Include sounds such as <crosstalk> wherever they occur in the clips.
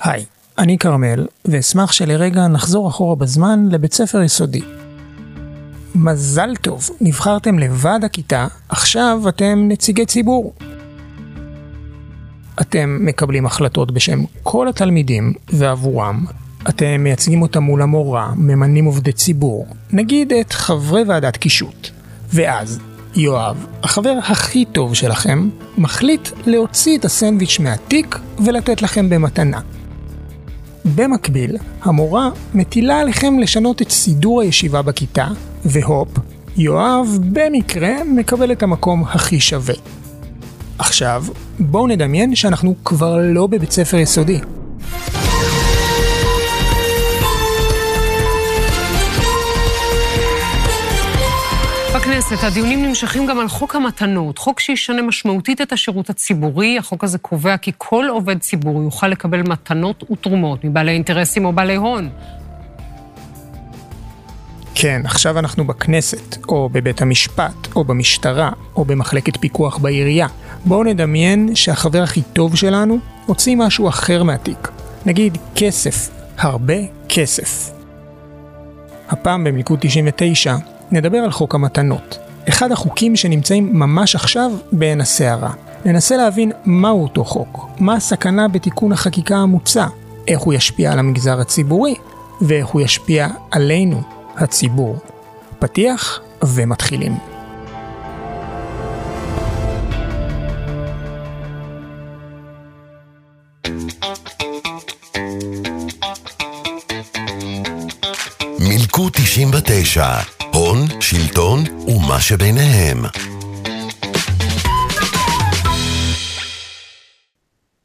היי, אני כרמל, ואשמח שלרגע נחזור אחורה בזמן לבית ספר יסודי. מזל טוב, נבחרתם לבד הכיתה, עכשיו אתם נציגי ציבור. אתם מקבלים החלטות בשם כל התלמידים ועבורם. אתם מייצגים אותם מול המורה, ממנים עובדי ציבור, נגיד את חברי ועדת קישוט. ואז, יואב, החבר הכי טוב שלכם, מחליט להוציא את הסנדוויץ' מהתיק ולתת לכם במתנה. במקביל, המורה מטילה עליכם לשנות את סידור הישיבה בכיתה, והופ, יואב במקרה מקבל את המקום הכי שווה. עכשיו, בואו נדמיין שאנחנו כבר לא בבית ספר יסודי. בכנסת הדיונים נמשכים גם על חוק המתנות, חוק שישנה משמעותית את השירות הציבורי. החוק הזה קובע כי כל עובד ציבור יוכל לקבל מתנות ותרומות מבעלי אינטרסים או בעלי הון. כן, עכשיו אנחנו בכנסת, או בבית המשפט, או במשטרה, או במחלקת פיקוח בעירייה. בואו נדמיין שהחבר הכי טוב שלנו הוציא משהו אחר מהתיק. נגיד כסף, הרבה כסף. הפעם במלכוד 99 נדבר על חוק המתנות. אחד החוקים שנמצאים ממש עכשיו בעין הסערה. ננסה להבין מהו אותו חוק, מה הסכנה בתיקון החקיקה המוצע, איך הוא ישפיע על המגזר הציבורי, ואיך הוא ישפיע עלינו, הציבור. פתיח ומתחילים. מילקו 99, הון, שלטון ומה שביניהם.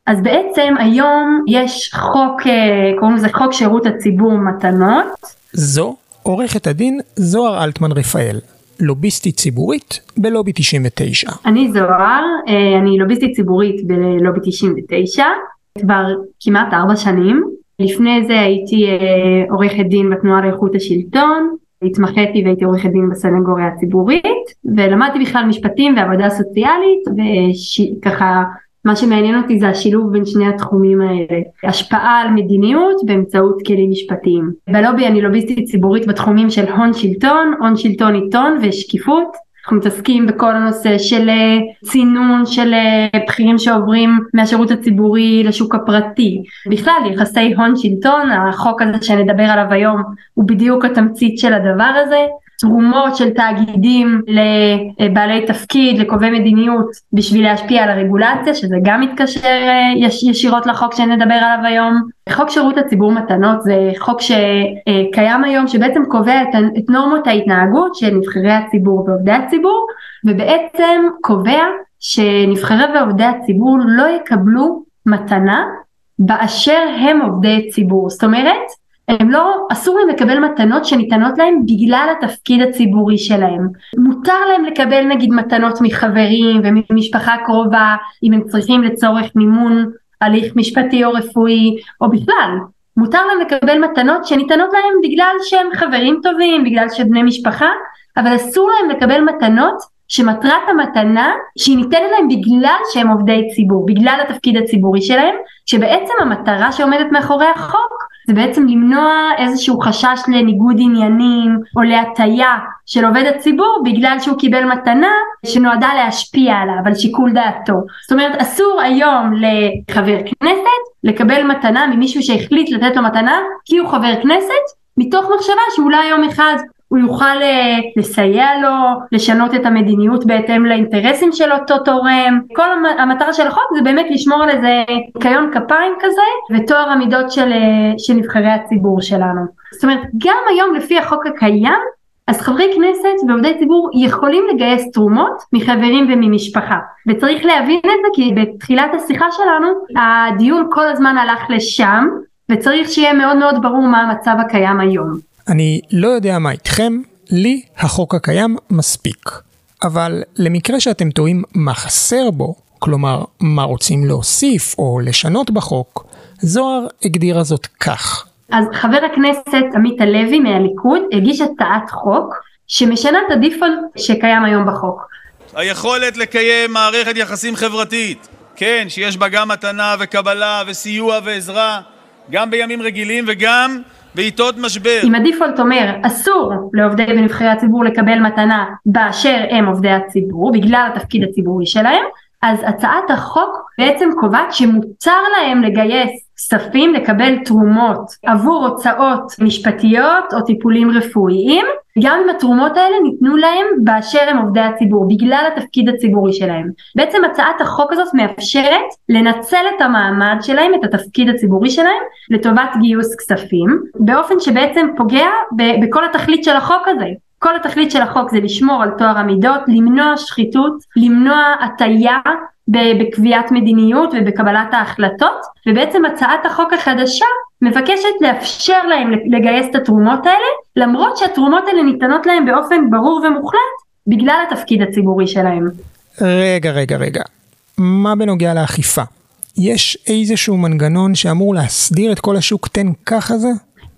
אז בעצם היום יש חוק, אה, קוראים לזה חוק שירות הציבור מתנות. זו עורכת הדין זוהר אלטמן רפאל, לוביסטית ציבורית בלובי 99. אני זוהר, אה, אני לוביסטית ציבורית בלובי 99, כבר כמעט ארבע שנים. לפני זה הייתי אה, עורכת דין בתנועה לאיכות השלטון, התמחיתי והייתי עורכת דין בסנגוריה הציבורית, ולמדתי בכלל משפטים ועבודה סוציאלית, וככה מה שמעניין אותי זה השילוב בין שני התחומים האלה, השפעה על מדיניות באמצעות כלים משפטיים. בלובי אני לוביסטית ציבורית בתחומים של הון שלטון, הון שלטון עיתון ושקיפות. אנחנו מתעסקים בכל הנושא של אה, צינון של אה, בכירים שעוברים מהשירות הציבורי לשוק הפרטי. בכלל יחסי הון שלטון, החוק הזה שנדבר עליו היום הוא בדיוק התמצית של הדבר הזה. תרומות של תאגידים לבעלי תפקיד, לקובעי מדיניות בשביל להשפיע על הרגולציה, שזה גם מתקשר אה, יש, ישירות לחוק שנדבר עליו היום. חוק שירות הציבור מתנות זה חוק שקיים היום שבעצם קובע את, את נורמות ההתנהגות של נבחרי הציבור ועובדי הציבור ובעצם קובע שנבחרי ועובדי הציבור לא יקבלו מתנה באשר הם עובדי ציבור. זאת אומרת הם לא, אסור להם לקבל מתנות שניתנות להם בגלל התפקיד הציבורי שלהם. מותר להם לקבל נגיד מתנות מחברים וממשפחה קרובה אם הם צריכים לצורך מימון הליך משפטי או רפואי או בכלל. מותר להם לקבל מתנות שניתנות להם בגלל שהם חברים טובים, בגלל שהם בני משפחה, אבל אסור להם לקבל מתנות שמטרת המתנה שהיא ניתנת להם בגלל שהם עובדי ציבור, בגלל התפקיד הציבורי שלהם, שבעצם המטרה שעומדת מאחורי החוק זה בעצם למנוע איזשהו חשש לניגוד עניינים או להטייה של עובד הציבור בגלל שהוא קיבל מתנה שנועדה להשפיע עליו, על שיקול דעתו. זאת אומרת אסור היום לחבר כנסת לקבל מתנה ממישהו שהחליט לתת לו מתנה כי הוא חבר כנסת מתוך מחשבה שאולי יום אחד הוא יוכל אה, לסייע לו, לשנות את המדיניות בהתאם לאינטרסים של אותו תורם. כל המטרה של החוק זה באמת לשמור על איזה ניקיון כפיים כזה וטוהר המידות של, אה, של נבחרי הציבור שלנו. זאת אומרת גם היום לפי החוק הקיים אז חברי כנסת ועובדי ציבור יכולים לגייס תרומות מחברים וממשפחה וצריך להבין את זה כי בתחילת השיחה שלנו הדיון כל הזמן הלך לשם וצריך שיהיה מאוד מאוד ברור מה המצב הקיים היום. אני לא יודע מה איתכם, לי החוק הקיים מספיק. אבל למקרה שאתם תוהים מה חסר בו, כלומר מה רוצים להוסיף או לשנות בחוק, זוהר הגדירה זאת כך. אז חבר הכנסת עמית הלוי מהליכוד הגיש הצעת חוק שמשנה את הדיפולט שקיים היום בחוק. היכולת לקיים מערכת יחסים חברתית, כן, שיש בה גם מתנה וקבלה וסיוע ועזרה, גם בימים רגילים וגם בעיתות משבר. אם הדיפולט אומר אסור לעובדי ונבחרי הציבור לקבל מתנה באשר הם עובדי הציבור בגלל התפקיד הציבורי שלהם אז הצעת החוק בעצם קובעת שמותר להם לגייס כספים לקבל תרומות עבור הוצאות משפטיות או טיפולים רפואיים. גם אם התרומות האלה ניתנו להם באשר הם עובדי הציבור בגלל התפקיד הציבורי שלהם. בעצם הצעת החוק הזאת מאפשרת לנצל את המעמד שלהם את התפקיד הציבורי שלהם לטובת גיוס כספים באופן שבעצם פוגע בכל התכלית של החוק הזה כל התכלית של החוק זה לשמור על טוהר המידות, למנוע שחיתות, למנוע הטיה בקביעת מדיניות ובקבלת ההחלטות ובעצם הצעת החוק החדשה מבקשת לאפשר להם לגייס את התרומות האלה למרות שהתרומות האלה ניתנות להם באופן ברור ומוחלט בגלל התפקיד הציבורי שלהם. רגע רגע רגע, מה בנוגע לאכיפה? יש איזשהו מנגנון שאמור להסדיר את כל השוק תן ככה זה?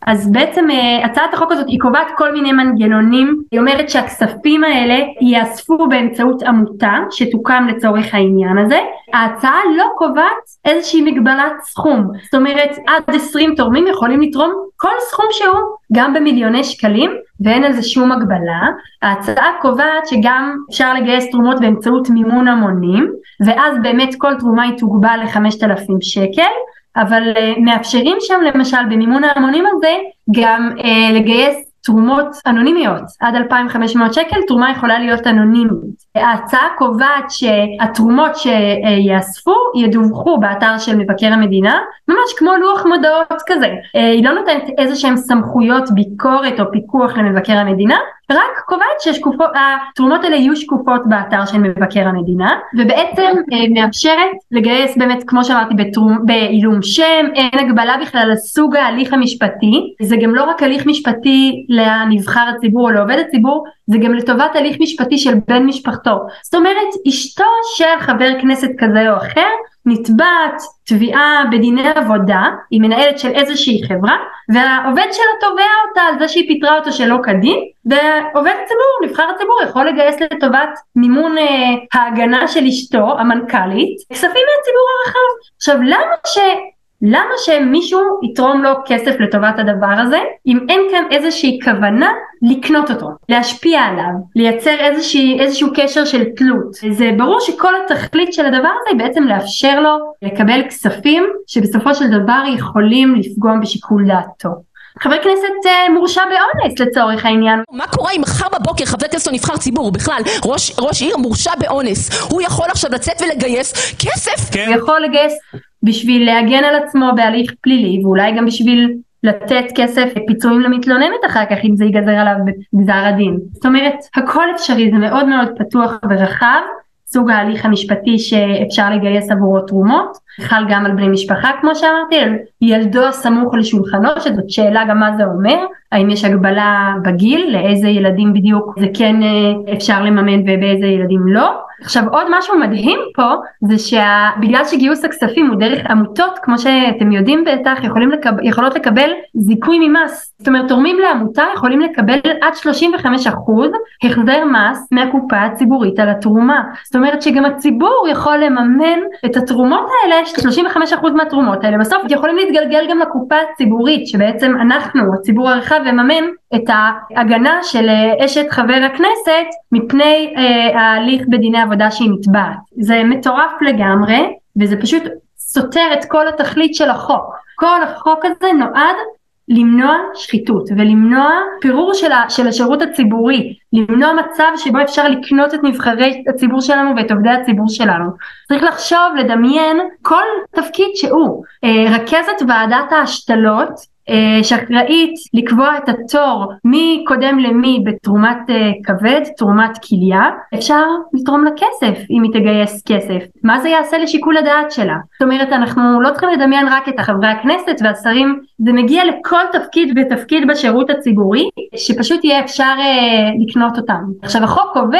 אז בעצם אה, הצעת החוק הזאת היא קובעת כל מיני מנגנונים, היא אומרת שהכספים האלה ייאספו באמצעות עמותה שתוקם לצורך העניין הזה, ההצעה לא קובעת איזושהי מגבלת סכום, זאת אומרת עד 20 תורמים יכולים לתרום כל סכום שהוא, גם במיליוני שקלים ואין על זה שום הגבלה, ההצעה קובעת שגם אפשר לגייס תרומות באמצעות מימון המונים ואז באמת כל תרומה היא תוגבל ל-5,000 שקל אבל uh, מאפשרים שם למשל במימון ההמונים הזה גם uh, לגייס תרומות אנונימיות עד 2,500 שקל תרומה יכולה להיות אנונימית. ההצעה קובעת שהתרומות שיאספו ידווחו באתר של מבקר המדינה ממש כמו לוח מודעות כזה. אה, היא לא נותנת איזה שהם סמכויות ביקורת או פיקוח למבקר המדינה רק קובעת שהתרומות האלה יהיו שקופות באתר של מבקר המדינה ובעצם אה, מאפשרת לגייס באמת כמו שאמרתי בעילום שם אין הגבלה בכלל על סוג ההליך המשפטי. זה גם לא רק הליך משפטי לנבחר הציבור או לעובד הציבור זה גם לטובת הליך משפטי של בן משפחתו. זאת אומרת אשתו של חבר כנסת כזה או אחר נתבעת תביעה בדיני עבודה, היא מנהלת של איזושהי חברה, והעובד שלה תובע אותה על זה שהיא פיטרה אותו שלא כדין, ועובד הציבור, נבחר הציבור, יכול לגייס לטובת מימון אה, ההגנה של אשתו, המנכ"לית, כספים מהציבור הרחב. עכשיו למה ש... למה שמישהו יתרום לו כסף לטובת הדבר הזה אם אין כאן איזושהי כוונה לקנות אותו, להשפיע עליו, לייצר איזושהי, איזשהו קשר של תלות. זה ברור שכל התכלית של הדבר הזה היא בעצם לאפשר לו לקבל כספים שבסופו של דבר יכולים לפגום בשיקול דעתו. חבר כנסת uh, מורשע באונס לצורך העניין. מה קורה אם מחר בבוקר חבר כנסת או נבחר ציבור, בכלל, ראש, ראש עיר מורשע באונס, הוא יכול עכשיו לצאת ולגייס כסף? כן. הוא יכול לגייס בשביל להגן על עצמו בהליך פלילי ואולי גם בשביל לתת כסף פיצויים למתלוננת אחר כך אם זה ייגזר עליו בגזר הדין. זאת אומרת הכל אפשרי זה מאוד מאוד פתוח ורחב סוג ההליך המשפטי שאפשר לגייס עבורו תרומות, חל גם על בני משפחה כמו שאמרתי, על ילדו הסמוך לשולחנו שזאת שאלה גם מה זה אומר, האם יש הגבלה בגיל, לאיזה ילדים בדיוק זה כן אה, אפשר לממן ובאיזה ילדים לא. עכשיו עוד משהו מדהים פה זה שבגלל שגיוס הכספים הוא דרך עמותות כמו שאתם יודעים בטח לקב... יכולות לקבל זיכוי ממס. זאת אומרת תורמים לעמותה יכולים לקבל עד 35% החזר מס מהקופה הציבורית על התרומה. זאת אומרת שגם הציבור יכול לממן את התרומות האלה 35% מהתרומות האלה. בסוף יכולים להתגלגל גם לקופה הציבורית שבעצם אנחנו הציבור הרחב מממן את ההגנה של אה, אשת חבר הכנסת מפני אה, ההליך בדיני עבודה שהיא נתבעת. זה מטורף לגמרי וזה פשוט סותר את כל התכלית של החוק. כל החוק הזה נועד למנוע שחיתות ולמנוע פירור של, של השירות הציבורי, למנוע מצב שבו אפשר לקנות את נבחרי הציבור שלנו ואת עובדי הציבור שלנו. צריך לחשוב, לדמיין כל תפקיד שהוא. אה, רכזת ועדת ההשתלות אה, שאחראית לקבוע את התור מי קודם למי בתרומת אה, כבד, תרומת כליה, אפשר לתרום לה כסף אם היא תגייס כסף. מה זה יעשה לשיקול הדעת שלה? זאת אומרת אנחנו לא צריכים לדמיין רק את חברי הכנסת והשרים, זה מגיע לכל תפקיד ותפקיד בשירות הציבורי שפשוט יהיה אפשר אה, לקנות אותם. עכשיו החוק קובע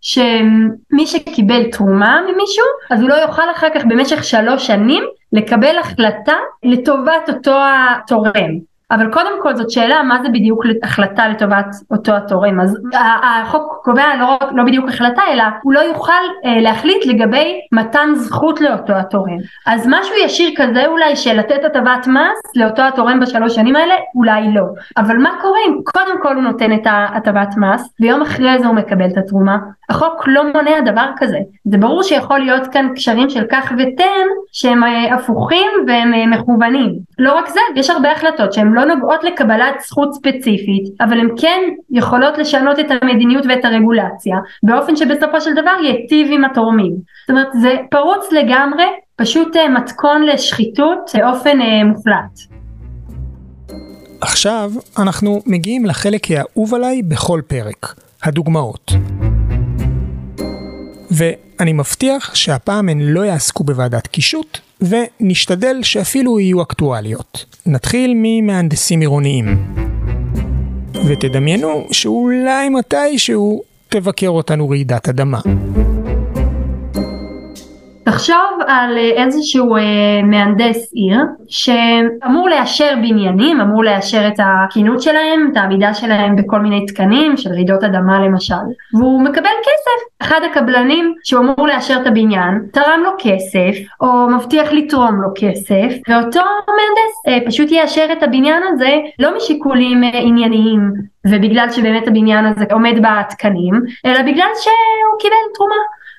שמי שקיבל תרומה ממישהו אז הוא לא יוכל אחר כך במשך שלוש שנים לקבל החלטה לטובת אותו התורם. אבל קודם כל זאת שאלה מה זה בדיוק החלטה לטובת אותו התורם. אז החוק קובע לא, לא בדיוק החלטה אלא הוא לא יוכל אה, להחליט לגבי מתן זכות לאותו התורם. אז משהו ישיר כזה אולי של לתת הטבת מס לאותו התורם בשלוש שנים האלה אולי לא. אבל מה קורה אם קודם כל הוא נותן את ההטבת מס ויום אחרי זה הוא מקבל את התרומה? החוק לא מונע דבר כזה. זה ברור שיכול להיות כאן קשרים של כך ותן שהם אה, הפוכים והם אה, מכוונים. לא רק זה, יש הרבה החלטות שהן לא נוגעות לקבלת זכות ספציפית, אבל הן כן יכולות לשנות את המדיניות ואת הרגולציה, באופן שבסופו של דבר ייטיב עם התורמים. זאת אומרת, זה פרוץ לגמרי, פשוט אה, מתכון לשחיתות באופן מוחלט. עכשיו אנחנו מגיעים לחלק האהוב עליי בכל פרק, הדוגמאות. ואני מבטיח שהפעם הן לא יעסקו בוועדת קישוט, ונשתדל שאפילו יהיו אקטואליות. נתחיל ממהנדסים עירוניים. ותדמיינו שאולי מתישהו תבקר אותנו רעידת אדמה. תחשוב על אה, איזשהו אה, מהנדס עיר שאמור לאשר בניינים, אמור לאשר את הכינות שלהם, את העמידה שלהם בכל מיני תקנים של רעידות אדמה למשל, והוא מקבל כסף. אחד הקבלנים שהוא אמור לאשר את הבניין תרם לו כסף או מבטיח לתרום לו כסף ואותו מהנדס אה, פשוט יאשר את הבניין הזה לא משיקולים ענייניים ובגלל שבאמת הבניין הזה עומד בתקנים אלא בגלל שהוא קיבל תרומה.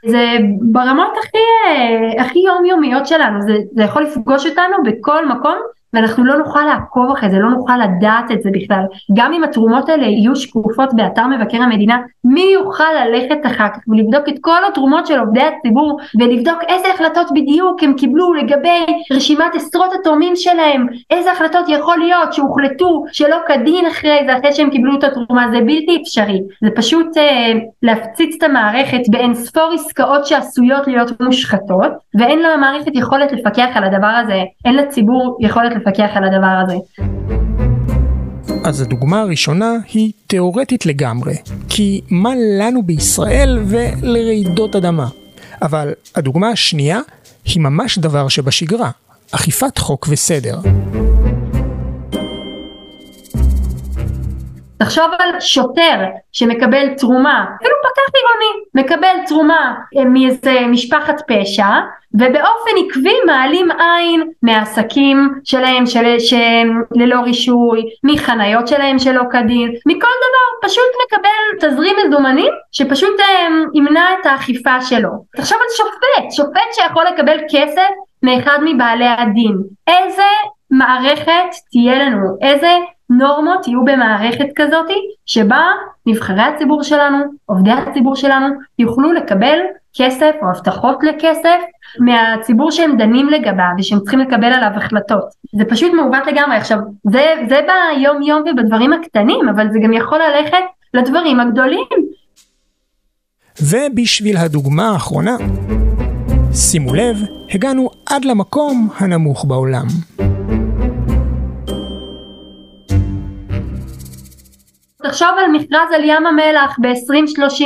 זה ברמות הכי, אה, הכי יומיומיות שלנו, זה, זה יכול לפגוש אותנו בכל מקום ואנחנו לא נוכל לעקוב אחרי זה, לא נוכל לדעת את זה בכלל. גם אם התרומות האלה יהיו שקופות באתר מבקר המדינה, מי יוכל ללכת אחר כך ולבדוק את כל התרומות של עובדי הציבור ולבדוק איזה החלטות בדיוק הם קיבלו לגבי רשימת עשרות התורמים שלהם, איזה החלטות יכול להיות שהוחלטו שלא כדין אחרי זה, אחרי שהם קיבלו את התרומה, זה בלתי אפשרי. זה פשוט אה, להפציץ את המערכת באין ספור עסקאות שעשויות להיות מושחתות, ואין למערכת יכולת לפקח על הדבר הזה, אין לציבור יכולת לפקח לפקח על הדבר הזה. אז הדוגמה הראשונה היא תיאורטית לגמרי, כי מה לנו בישראל ולרעידות אדמה? אבל הדוגמה השנייה היא ממש דבר שבשגרה, אכיפת חוק וסדר. תחשוב על שוטר שמקבל תרומה, אפילו פקח עירוני, מקבל תרומה אה, מאיזה משפחת פשע ובאופן עקבי מעלים עין מהעסקים שלהם של, שהם ללא רישוי, מחניות שלהם שלא כדין, מכל דבר, פשוט מקבל תזרים מזומנים שפשוט אה, ימנע את האכיפה שלו. תחשוב על שופט, שופט שיכול לקבל כסף מאחד מבעלי הדין. איזה מערכת תהיה לנו, איזה נורמות יהיו במערכת כזאת שבה נבחרי הציבור שלנו, עובדי הציבור שלנו, יוכלו לקבל כסף או הבטחות לכסף מהציבור שהם דנים לגביו ושהם צריכים לקבל עליו החלטות. זה פשוט מעוות לגמרי. עכשיו, זה, זה ביום יום ובדברים הקטנים, אבל זה גם יכול ללכת לדברים הגדולים. ובשביל הדוגמה האחרונה, שימו לב, הגענו עד למקום הנמוך בעולם. תחשוב על מכרז על ים המלח ב-2030,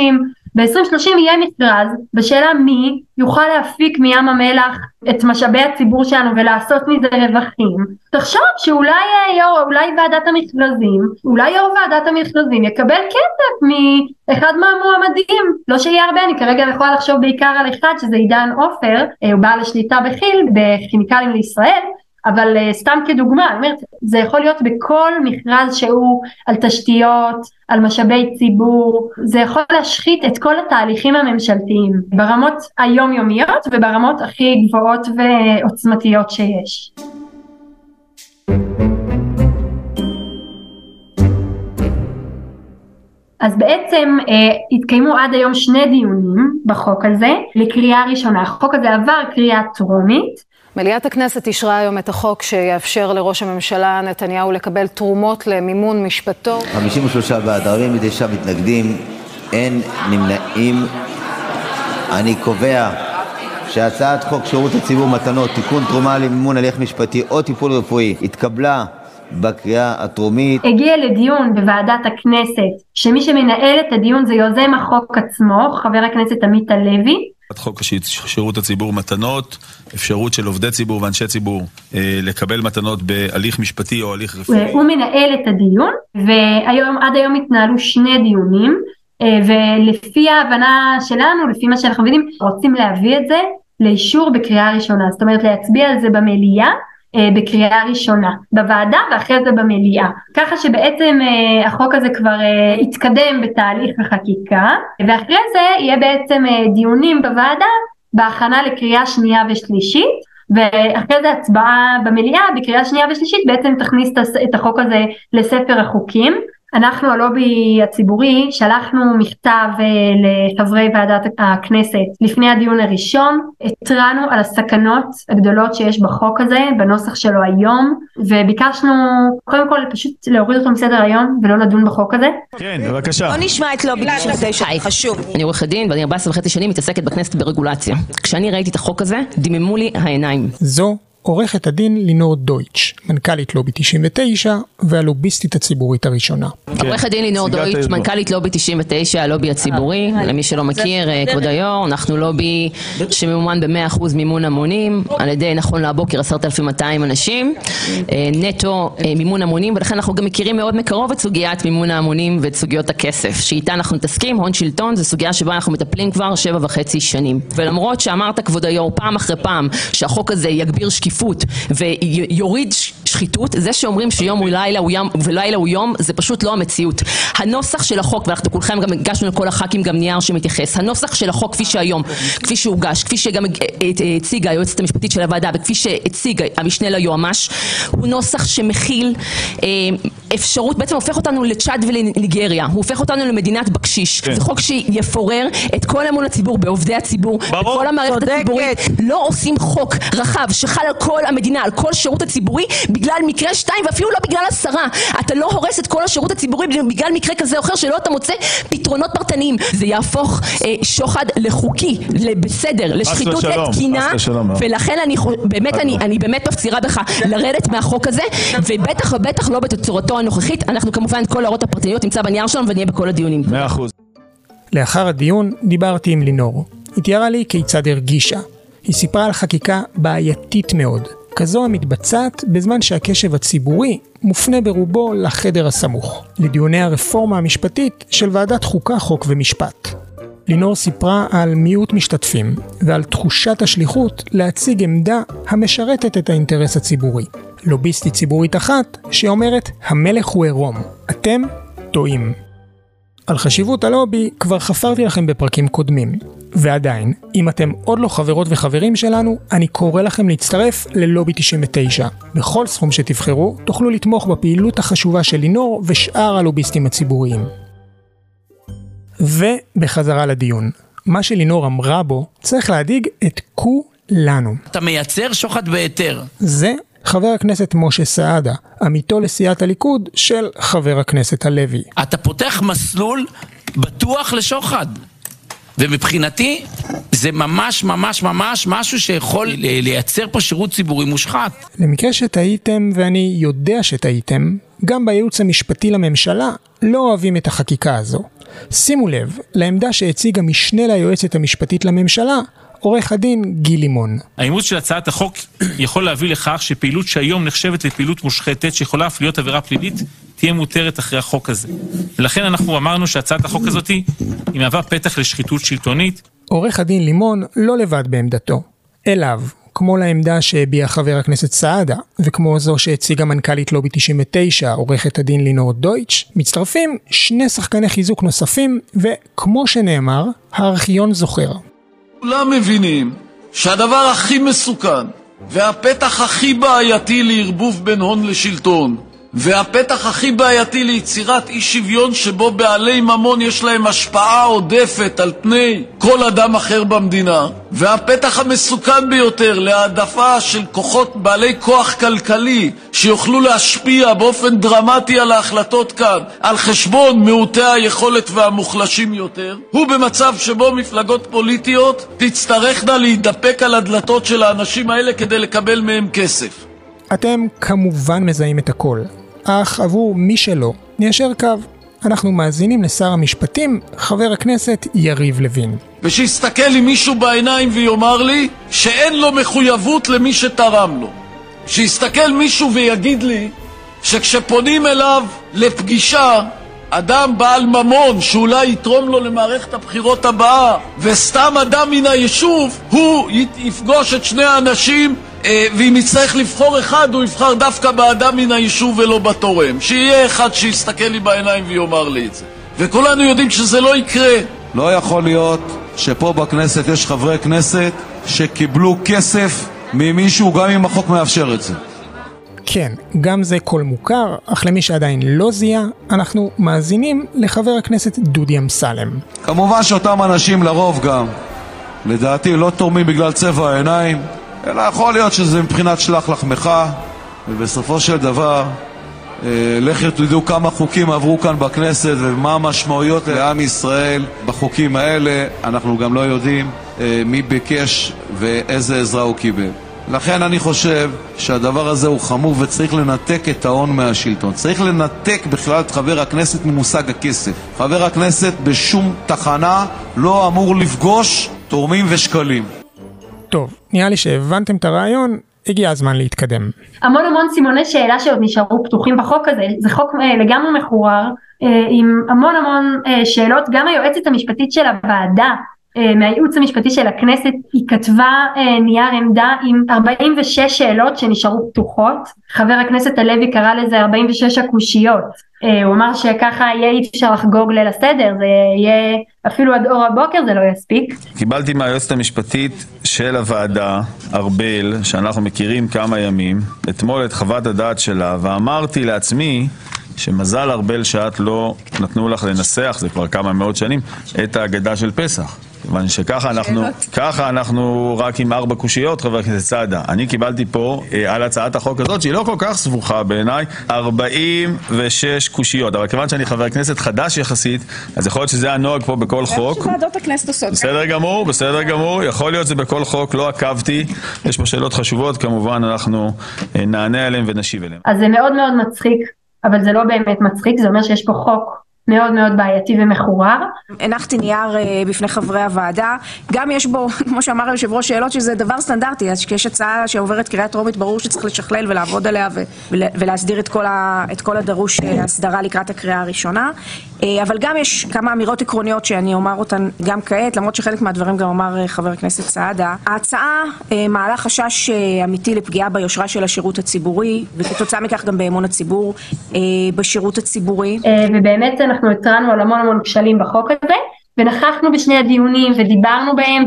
ב-2030 יהיה מכרז בשאלה מי יוכל להפיק מים המלח את משאבי הציבור שלנו ולעשות מזה רווחים. תחשוב שאולי יו"ר, אולי ועדת המכרזים, אולי יו"ר ועדת המכרזים יקבל כסף מאחד מהמועמדים. לא שיהיה הרבה, אני כרגע יכולה לחשוב בעיקר על אחד שזה עידן עופר, אה, הוא בעל השליטה בכי"ל, בכימיקלים לישראל, אבל uh, סתם כדוגמה, אני אומרת, זה יכול להיות בכל מכרז שהוא על תשתיות, על משאבי ציבור, זה יכול להשחית את כל התהליכים הממשלתיים ברמות היומיומיות וברמות הכי גבוהות ועוצמתיות שיש. אז בעצם אה, התקיימו עד היום שני דיונים בחוק הזה לקריאה ראשונה. החוק הזה עבר קריאה טרומית מליאת הכנסת אישרה היום את החוק שיאפשר לראש הממשלה נתניהו לקבל תרומות למימון משפטו. 53 בעד, 49 מתנגדים, אין נמנעים. אני קובע שהצעת חוק שירות הציבור מתנות (תיקון תרומה למימון הליך משפטי או טיפול רפואי) התקבלה בקריאה הטרומית. הגיע לדיון בוועדת הכנסת, שמי שמנהל את הדיון זה יוזם החוק עצמו, חבר הכנסת עמית הלוי. חוק שירות הציבור מתנות, אפשרות של עובדי ציבור ואנשי ציבור אה, לקבל מתנות בהליך משפטי או הליך רפואי. הוא מנהל את הדיון, והיום, עד היום התנהלו שני דיונים, אה, ולפי ההבנה שלנו, לפי מה שאנחנו מבינים, רוצים להביא את זה לאישור בקריאה ראשונה, זאת אומרת להצביע על זה במליאה. אה, בקריאה ראשונה בוועדה ואחרי זה במליאה. ככה שבעצם אה, החוק הזה כבר התקדם בתהליך החקיקה ואחרי זה יהיה בעצם דיונים בוועדה בהכנה לקריאה שנייה ושלישית ואחרי זה הצבעה במליאה בקריאה שנייה ושלישית בעצם תכניס את החוק הזה לספר החוקים אנחנו הלובי הציבורי שלחנו מכתב אה, לחברי ועדת הכנסת לפני הדיון הראשון, התרענו על הסכנות הגדולות שיש בחוק הזה, בנוסח שלו היום, וביקשנו קודם כל פשוט להוריד אותו מסדר היום ולא לדון בחוק הזה. כן, בבקשה. בוא נשמע את לובי 99, חשוב. אני עורכת דין ואני 14 וחצי שנים מתעסקת בכנסת ברגולציה. כשאני ראיתי את החוק הזה, דיממו לי העיניים. זו עורכת הדין לינור דויטש, מנכ"לית לובי 99 והלוביסטית הציבורית הראשונה. כן. עורכת דין לינור דויטש, מנכ"לית לובי 99, הלובי הציבורי, אה, למי שלא מכיר, אה, כבוד היו"ר, אנחנו לובי שממומן ב-100% מימון המונים, על ידי נכון לבוקר 10,200 אנשים, אה, נטו מימון המונים, ולכן אנחנו גם מכירים מאוד מקרוב את סוגיית מימון ההמונים ואת סוגיות הכסף, שאיתה אנחנו מתעסקים, הון שלטון, זו סוגיה שבה אנחנו מטפלים כבר שבע וחצי שנים. ולמרות שאמרת, כבוד היו"ר, פעם אחרי פעם, שהחוק הזה יגביר שקיפות שקיפות ויוריד שחיתות, זה שאומרים שיום ולילה הוא יום, זה פשוט לא המציאות. הנוסח של החוק, ואנחנו כולכם גם הגשנו לכל הח"כים גם נייר שמתייחס, הנוסח של החוק כפי שהיום, כפי שהוגש, כפי שגם הציגה היועצת המשפטית של הוועדה וכפי שהציג המשנה ליועמ"ש, הוא נוסח שמכיל אה, הופך אותנו לצ'אד ולניגריה, הוא הופך אותנו למדינת בקשיש. כן. זה חוק שיפורר את כל אמון הציבור בעובדי הציבור, ברור, בכל המערכת הציבורית. לא עושים חוק רחב שחל על כל המדינה, על כל שירות הציבורי, בגלל מקרה שתיים ואפילו לא בגלל עשרה. אתה לא הורס את כל השירות הציבורי בגלל מקרה כזה או אחר שלא אתה מוצא פתרונות פרטניים. זה יהפוך אה, שוחד לחוקי, לבסדר, לשחיתות לתקינה, ולכן אני באמת, אני, אני באמת מפצירה בך לרדת מהחוק הזה, ובטח ובטח לא בתצורתו הנוכחית. אנחנו כמובן כל ההערות הפרטניות נמצא בנייר שלנו ונהיה בכל הדיונים. מאה אחוז. לאחר הדיון דיברתי עם לינור. היא תיארה לי כיצד הרגישה. היא סיפרה על חקיקה בעייתית מאוד, כזו המתבצעת בזמן שהקשב הציבורי מופנה ברובו לחדר הסמוך, לדיוני הרפורמה המשפטית של ועדת חוקה, חוק ומשפט. לינור סיפרה על מיעוט משתתפים ועל תחושת השליחות להציג עמדה המשרתת את האינטרס הציבורי. לוביסטית ציבורית אחת שאומרת המלך הוא עירום, אתם טועים. על חשיבות הלובי כבר חפרתי לכם בפרקים קודמים. ועדיין, אם אתם עוד לא חברות וחברים שלנו, אני קורא לכם להצטרף ללובי 99. בכל סכום שתבחרו, תוכלו לתמוך בפעילות החשובה של לינור ושאר הלוביסטים הציבוריים. ובחזרה לדיון. מה שלינור אמרה בו צריך להדאיג את כולנו. אתה מייצר שוחד בהיתר. זה חבר הכנסת משה סעדה, עמיתו לסיעת הליכוד של חבר הכנסת הלוי. אתה פותח מסלול בטוח לשוחד. ומבחינתי זה ממש ממש ממש משהו שיכול לייצר פה שירות ציבורי מושחת. למקרה שטעיתם, ואני יודע שטעיתם, גם בייעוץ המשפטי לממשלה לא אוהבים את החקיקה הזו. שימו לב לעמדה שהציג המשנה ליועצת המשפטית לממשלה, עורך הדין גיל לימון. האימוץ של הצעת החוק יכול להביא לכך שפעילות שהיום נחשבת לפעילות מושחתת, שיכולה אף להיות עבירה פלילית, תהיה מותרת אחרי החוק הזה. ולכן אנחנו אמרנו שהצעת החוק הזאת היא מהווה פתח לשחיתות שלטונית. עורך הדין לימון לא לבד בעמדתו. אליו, כמו לעמדה שהביע חבר הכנסת סעדה, וכמו זו שהציגה מנכ"לית לובי 99, עורכת הדין לינור דויטש, מצטרפים שני שחקני חיזוק נוספים, וכמו שנאמר, הארכיון זוכר. כולם מבינים שהדבר הכי מסוכן והפתח הכי בעייתי לערבוב בין הון לשלטון והפתח הכי בעייתי ליצירת אי שוויון שבו בעלי ממון יש להם השפעה עודפת על פני כל אדם אחר במדינה והפתח המסוכן ביותר להעדפה של כוחות בעלי כוח כלכלי שיוכלו להשפיע באופן דרמטי על ההחלטות כאן על חשבון מעוטי היכולת והמוחלשים יותר הוא במצב שבו מפלגות פוליטיות תצטרכנה להידפק על הדלתות של האנשים האלה כדי לקבל מהם כסף. אתם כמובן מזהים את הכל, אך עבור מי שלא, ניישר קו. אנחנו מאזינים לשר המשפטים, חבר הכנסת יריב לוין. ושיסתכל לי מישהו בעיניים ויאמר לי שאין לו מחויבות למי שתרם לו. שיסתכל מישהו ויגיד לי שכשפונים אליו לפגישה אדם בעל ממון שאולי יתרום לו למערכת הבחירות הבאה וסתם אדם מן היישוב, הוא יפגוש את שני האנשים ואם יצטרך לבחור אחד, הוא יבחר דווקא באדם מן היישוב ולא בתורם. שיהיה אחד שיסתכל לי בעיניים ויאמר לי את זה. וכולנו יודעים שזה לא יקרה. לא יכול להיות שפה בכנסת יש חברי כנסת שקיבלו כסף ממישהו גם אם החוק מאפשר את זה. כן, גם זה קול מוכר, אך למי שעדיין לא זיהה, אנחנו מאזינים לחבר הכנסת דודי אמסלם. כמובן שאותם אנשים לרוב גם, לדעתי, לא תורמים בגלל צבע העיניים, אלא יכול להיות שזה מבחינת שלח לחמך, ובסופו של דבר, אה, לכו תדעו כמה חוקים עברו כאן בכנסת ומה המשמעויות לעם ישראל בחוקים האלה. אנחנו גם לא יודעים אה, מי ביקש ואיזה עזרה הוא קיבל. לכן אני חושב שהדבר הזה הוא חמור וצריך לנתק את ההון מהשלטון. צריך לנתק בכלל את חבר הכנסת ממושג הכסף. חבר הכנסת בשום תחנה לא אמור לפגוש תורמים ושקלים. טוב, נראה לי שהבנתם את הרעיון, הגיע הזמן להתקדם. המון המון סימוני שאלה שעוד נשארו פתוחים בחוק הזה, זה חוק אה, לגמרי מחורר, אה, עם המון המון אה, שאלות, גם היועצת המשפטית של הוועדה מהייעוץ המשפטי של הכנסת, היא כתבה אה, נייר עמדה עם 46 שאלות שנשארו פתוחות. חבר הכנסת הלוי קרא לזה 46 הקושיות. אה, הוא אמר שככה יהיה אי אפשר לחגוג ליל הסדר, זה יהיה אפילו עד אור הבוקר זה לא יספיק. קיבלתי מהיועצת המשפטית של הוועדה, ארבל, שאנחנו מכירים כמה ימים, אתמול את חוות הדעת שלה, ואמרתי לעצמי שמזל ארבל שאת לא נתנו לך לנסח, זה כבר כמה מאות שנים, את ההגדה של פסח. כיוון שככה אנחנו, ככה אנחנו רק עם ארבע קושיות, חבר הכנסת סעדה. אני קיבלתי פה אה, על הצעת החוק הזאת, שהיא לא כל כך סבוכה בעיניי, 46 קושיות. אבל כיוון שאני חבר כנסת חדש יחסית, אז יכול להיות שזה הנוהג פה בכל חוק. זה עושות. בסדר גמור, בסדר גמור. יכול להיות שזה בכל חוק, לא עקבתי. יש פה שאלות חשובות, כמובן אנחנו אה, נענה עליהן ונשיב עליהן. אז זה מאוד מאוד מצחיק, אבל זה לא באמת מצחיק, זה אומר שיש פה חוק מאוד מאוד בעייתי ומחורר. הנחתי נייר uh, בפני חברי הוועדה, גם יש בו, <laughs> כמו שאמר היושב ראש, שאלות שזה דבר סטנדרטי, אז כשיש הצעה שעוברת קריאה טרומית, ברור שצריך לשכלל ולעבוד עליה ולהסדיר את כל, ה- את כל הדרוש uh, הסדרה לקראת הקריאה הראשונה. Uh, אבל גם יש כמה אמירות עקרוניות שאני אומר אותן גם כעת, למרות שחלק מהדברים גם אמר חבר הכנסת סעדה. ההצעה מעלה חשש אמיתי לפגיעה ביושרה של השירות הציבורי, וכתוצאה מכך גם באמון הציבור בשירות הציבורי. ובאמת אנחנו אנחנו התרענו על המון המון כשלים בחוק הזה ונכחנו בשני הדיונים ודיברנו בהם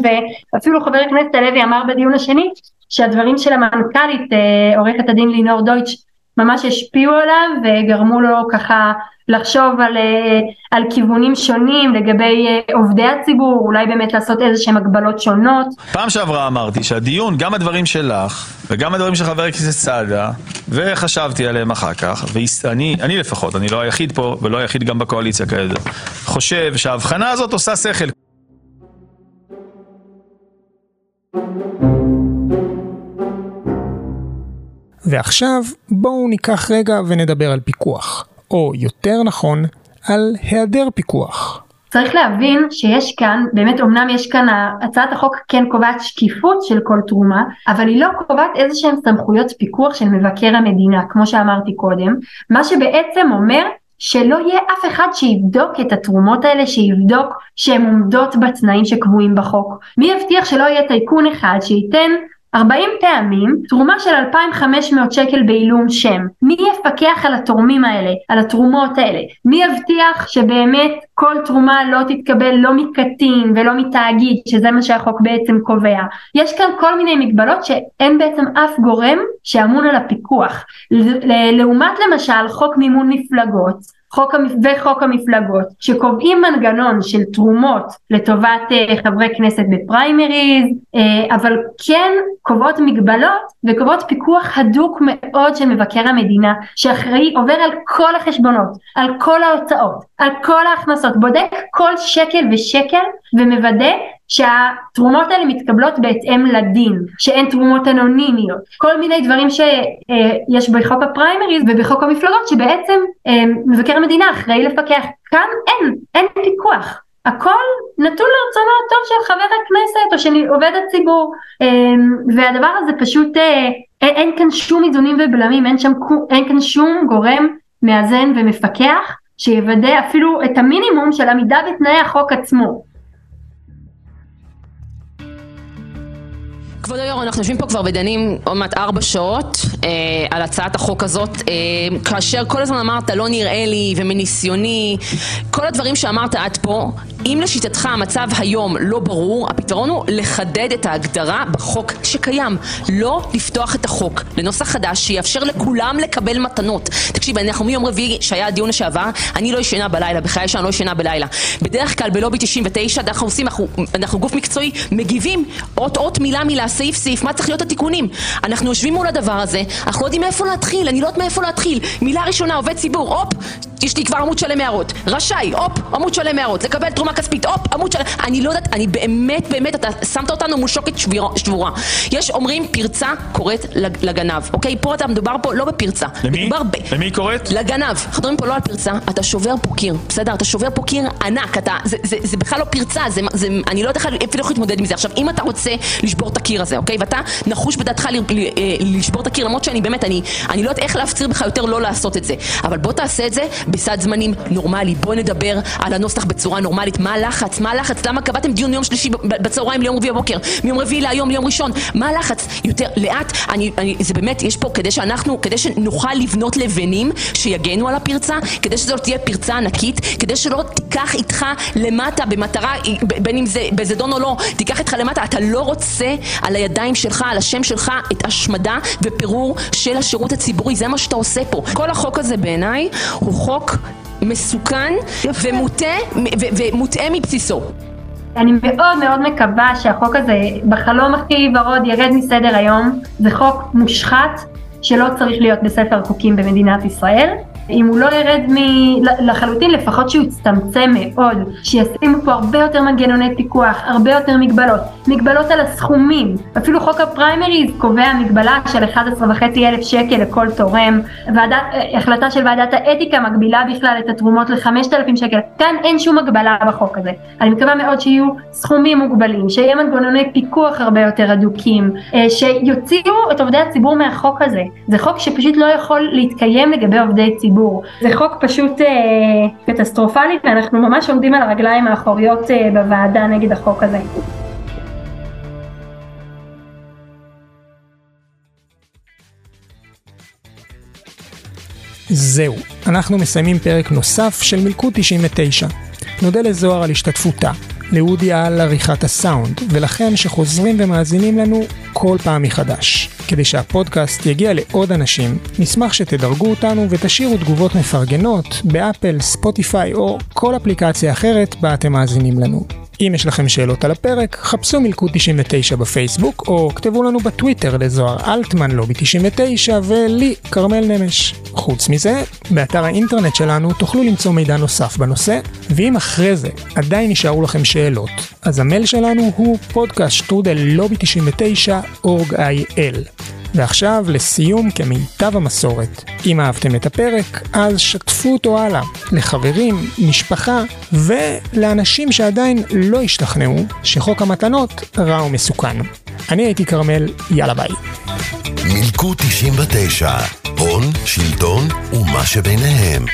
ואפילו חבר הכנסת הלוי אמר בדיון השני שהדברים של המנכ"לית אה, עורכת הדין לינור דויטש ממש השפיעו עליו וגרמו לו ככה לחשוב על, אה, על כיוונים שונים לגבי אה, עובדי הציבור, אולי באמת לעשות איזה שהם הגבלות שונות. פעם שעברה אמרתי שהדיון, גם הדברים שלך וגם הדברים של חבר הכנסת סעדה, וחשבתי עליהם אחר כך, ואני אני לפחות, אני לא היחיד פה ולא היחיד גם בקואליציה כזה, חושב שההבחנה הזאת עושה שכל. ועכשיו בואו ניקח רגע ונדבר על פיקוח. או יותר נכון, על היעדר פיקוח. צריך להבין שיש כאן, באמת אמנם יש כאן, הצעת החוק כן קובעת שקיפות של כל תרומה, אבל היא לא קובעת איזה שהן סמכויות פיקוח של מבקר המדינה, כמו שאמרתי קודם, מה שבעצם אומר שלא יהיה אף אחד שיבדוק את התרומות האלה, שיבדוק שהן עומדות בתנאים שקבועים בחוק. מי יבטיח שלא יהיה טייקון אחד שייתן 40 פעמים תרומה של 2,500 שקל בעילום שם. מי יפקח על התורמים האלה, על התרומות האלה? מי יבטיח שבאמת כל תרומה לא תתקבל לא מקטין ולא מתאגיד, שזה מה שהחוק בעצם קובע? יש כאן כל מיני מגבלות שאין בעצם אף גורם שאמון על הפיקוח. לעומת למשל חוק מימון מפלגות, חוק וחוק המפלגות שקובעים מנגנון של תרומות לטובת uh, חברי כנסת בפריימריז uh, אבל כן קובעות מגבלות וקובעות פיקוח הדוק מאוד של מבקר המדינה שאחראי עובר על כל החשבונות על כל ההוצאות על כל ההכנסות בודק כל שקל ושקל ומוודא שהתרומות האלה מתקבלות בהתאם לדין, שאין תרומות אנונימיות, כל מיני דברים שיש בחוק הפריימריז ובחוק המפלגות שבעצם אה, מבקר המדינה אחראי לפקח, כאן אין, אין פיקוח. הכל נתון לרצונו הטוב של חבר הכנסת או של עובד הציבור. אמ, והדבר הזה פשוט אה, אין, אין כאן שום איזונים ובלמים אין, שם, אין כאן שום גורם מאזן ומפקח שיוודא אפילו את המינימום של עמידה בתנאי החוק עצמו אה, על הצעת החוק הזאת, אה, כאשר כל הזמן אמרת לא נראה לי ומניסיוני, כל הדברים שאמרת עד פה, אם לשיטתך המצב היום לא ברור, הפתרון הוא לחדד את ההגדרה בחוק שקיים, לא לפתוח את החוק לנוסח חדש שיאפשר לכולם לקבל מתנות. תקשיב, אנחנו מיום רביעי שהיה הדיון לשעבר, אני לא ישנה בלילה, בחיי שאני לא ישנה בלילה. בדרך כלל בלובי 99, אנחנו עושים, אנחנו, אנחנו גוף מקצועי, מגיבים אות אות מילה מילה סעיף סעיף, מה צריך להיות התיקונים. אנחנו יושבים מול הדבר הזה, אנחנו לא יודעים מאיפה להתחיל, אני לא יודעת מאיפה להתחיל. מילה ראשונה, עובד ציבור, הופ, יש לי כבר עמוד שלם הערות. רשאי, הופ, עמוד שלם הערות. לקבל תרומה כספית, הופ, עמוד שלם. אני לא יודעת, אני באמת, באמת, אתה שמת אותנו מול שוקת שבורה. יש אומרים, פרצה קוראת לגנב, אוקיי? פה אתה מדובר פה לא בפרצה. למי? ב... למי קוראת? לגנב. אנחנו מדברים פה לא על פרצה, אתה שובר פה קיר, בסדר? אתה שובר פה קיר ענק, אתה, זה, זה, זה, בכלל לא פרצה, זה, זה, אני לא יודעת אפילו איך להתמודד עם זה. עכשיו, אם אתה רוצה לשבור את הקיר הזה, אוקיי? ואתה נחוש בדעתך אה, לשבור את הקיר, למרות שאני באמת, אני, אני לא יודעת איך להפציר בך יותר לא לעשות את זה. אבל בוא תעשה את זה בסד זמנים נורמלי. בוא נדבר על הנוסח בצורה נורמלית. מה הלחץ? מה הלחץ? למה קבעתם דיון יום שלישי בצהריים ליום רביעי בבוקר? מיום רביעי להיום ליום ראשון? מה הלחץ? יותר לאט. אני, אני, זה באמת, יש פה כדי שאנחנו, כדי שנוכל לבנות לבנים שיגנו על הפרצה, כדי שזו תהיה פרצה ענקית, כדי שלא תיקח איתך למטה במטרה, בין אם זה בזדון או לא, תיקח איתך למטה. אתה לא רוצה על הידיים שלך, על השם שלך, את השמדה ופירור של השירות הציבורי. זה מה שאתה עושה פה. כל החוק הזה בעיניי הוא חוק מסוכן ומוטה, ומוטעה מבסיסו. אני מאוד מאוד מקווה שהחוק הזה בחלום הכי ורוד ירד מסדר היום. זה חוק מושחת שלא צריך להיות בספר החוקים במדינת ישראל. אם הוא לא ירד מ- לחלוטין, לפחות שהוא יצטמצם מאוד, שישימו פה הרבה יותר מנגנוני פיקוח, הרבה יותר מגבלות, מגבלות על הסכומים, אפילו חוק הפריימריז קובע מגבלה של 11.5 אלף שקל לכל תורם, ועדת, החלטה של ועדת האתיקה מגבילה בכלל את התרומות ל-5,000 שקל, כאן אין שום הגבלה בחוק הזה. אני מקווה מאוד שיהיו סכומים מוגבלים, שיהיה מנגנוני פיקוח הרבה יותר הדוקים, אה, שיוציאו את עובדי הציבור מהחוק הזה. זה חוק שפשוט לא יכול להתקיים לגבי עובדי ציבור. הציבור. זה חוק פשוט אה, קטסטרופלי ואנחנו ממש עומדים על הרגליים האחוריות אה, בוועדה נגד החוק הזה. זהו, אנחנו מסיימים פרק נוסף של מלכוד 99. נודה לזוהר על השתתפותה, לאודי על עריכת הסאונד, ולכם שחוזרים ומאזינים לנו כל פעם מחדש. כדי שהפודקאסט יגיע לעוד אנשים, נשמח שתדרגו אותנו ותשאירו תגובות מפרגנות באפל, ספוטיפיי או כל אפליקציה אחרת בה אתם מאזינים לנו. אם יש לכם שאלות על הפרק, חפשו מלכוד 99 בפייסבוק, או כתבו לנו בטוויטר לזוהר אלטמן לובי 99 ולי, כרמל נמש. חוץ מזה, באתר האינטרנט שלנו תוכלו למצוא מידע נוסף בנושא, ואם אחרי זה עדיין נשארו לכם שאלות, אז המייל שלנו הוא פודקאסט שטרודל לובי 99 אורג איי-אל. ועכשיו, לסיום, כמיטב המסורת. אם אהבתם את הפרק, אז שתפו אותו הלאה, לחברים, משפחה, ולאנשים שעדיין לא השתכנעו שחוק המתנות רע ומסוכן. אני הייתי כרמל, יאללה ביי. מילקו 99, הון, שלטון ומה שביניהם.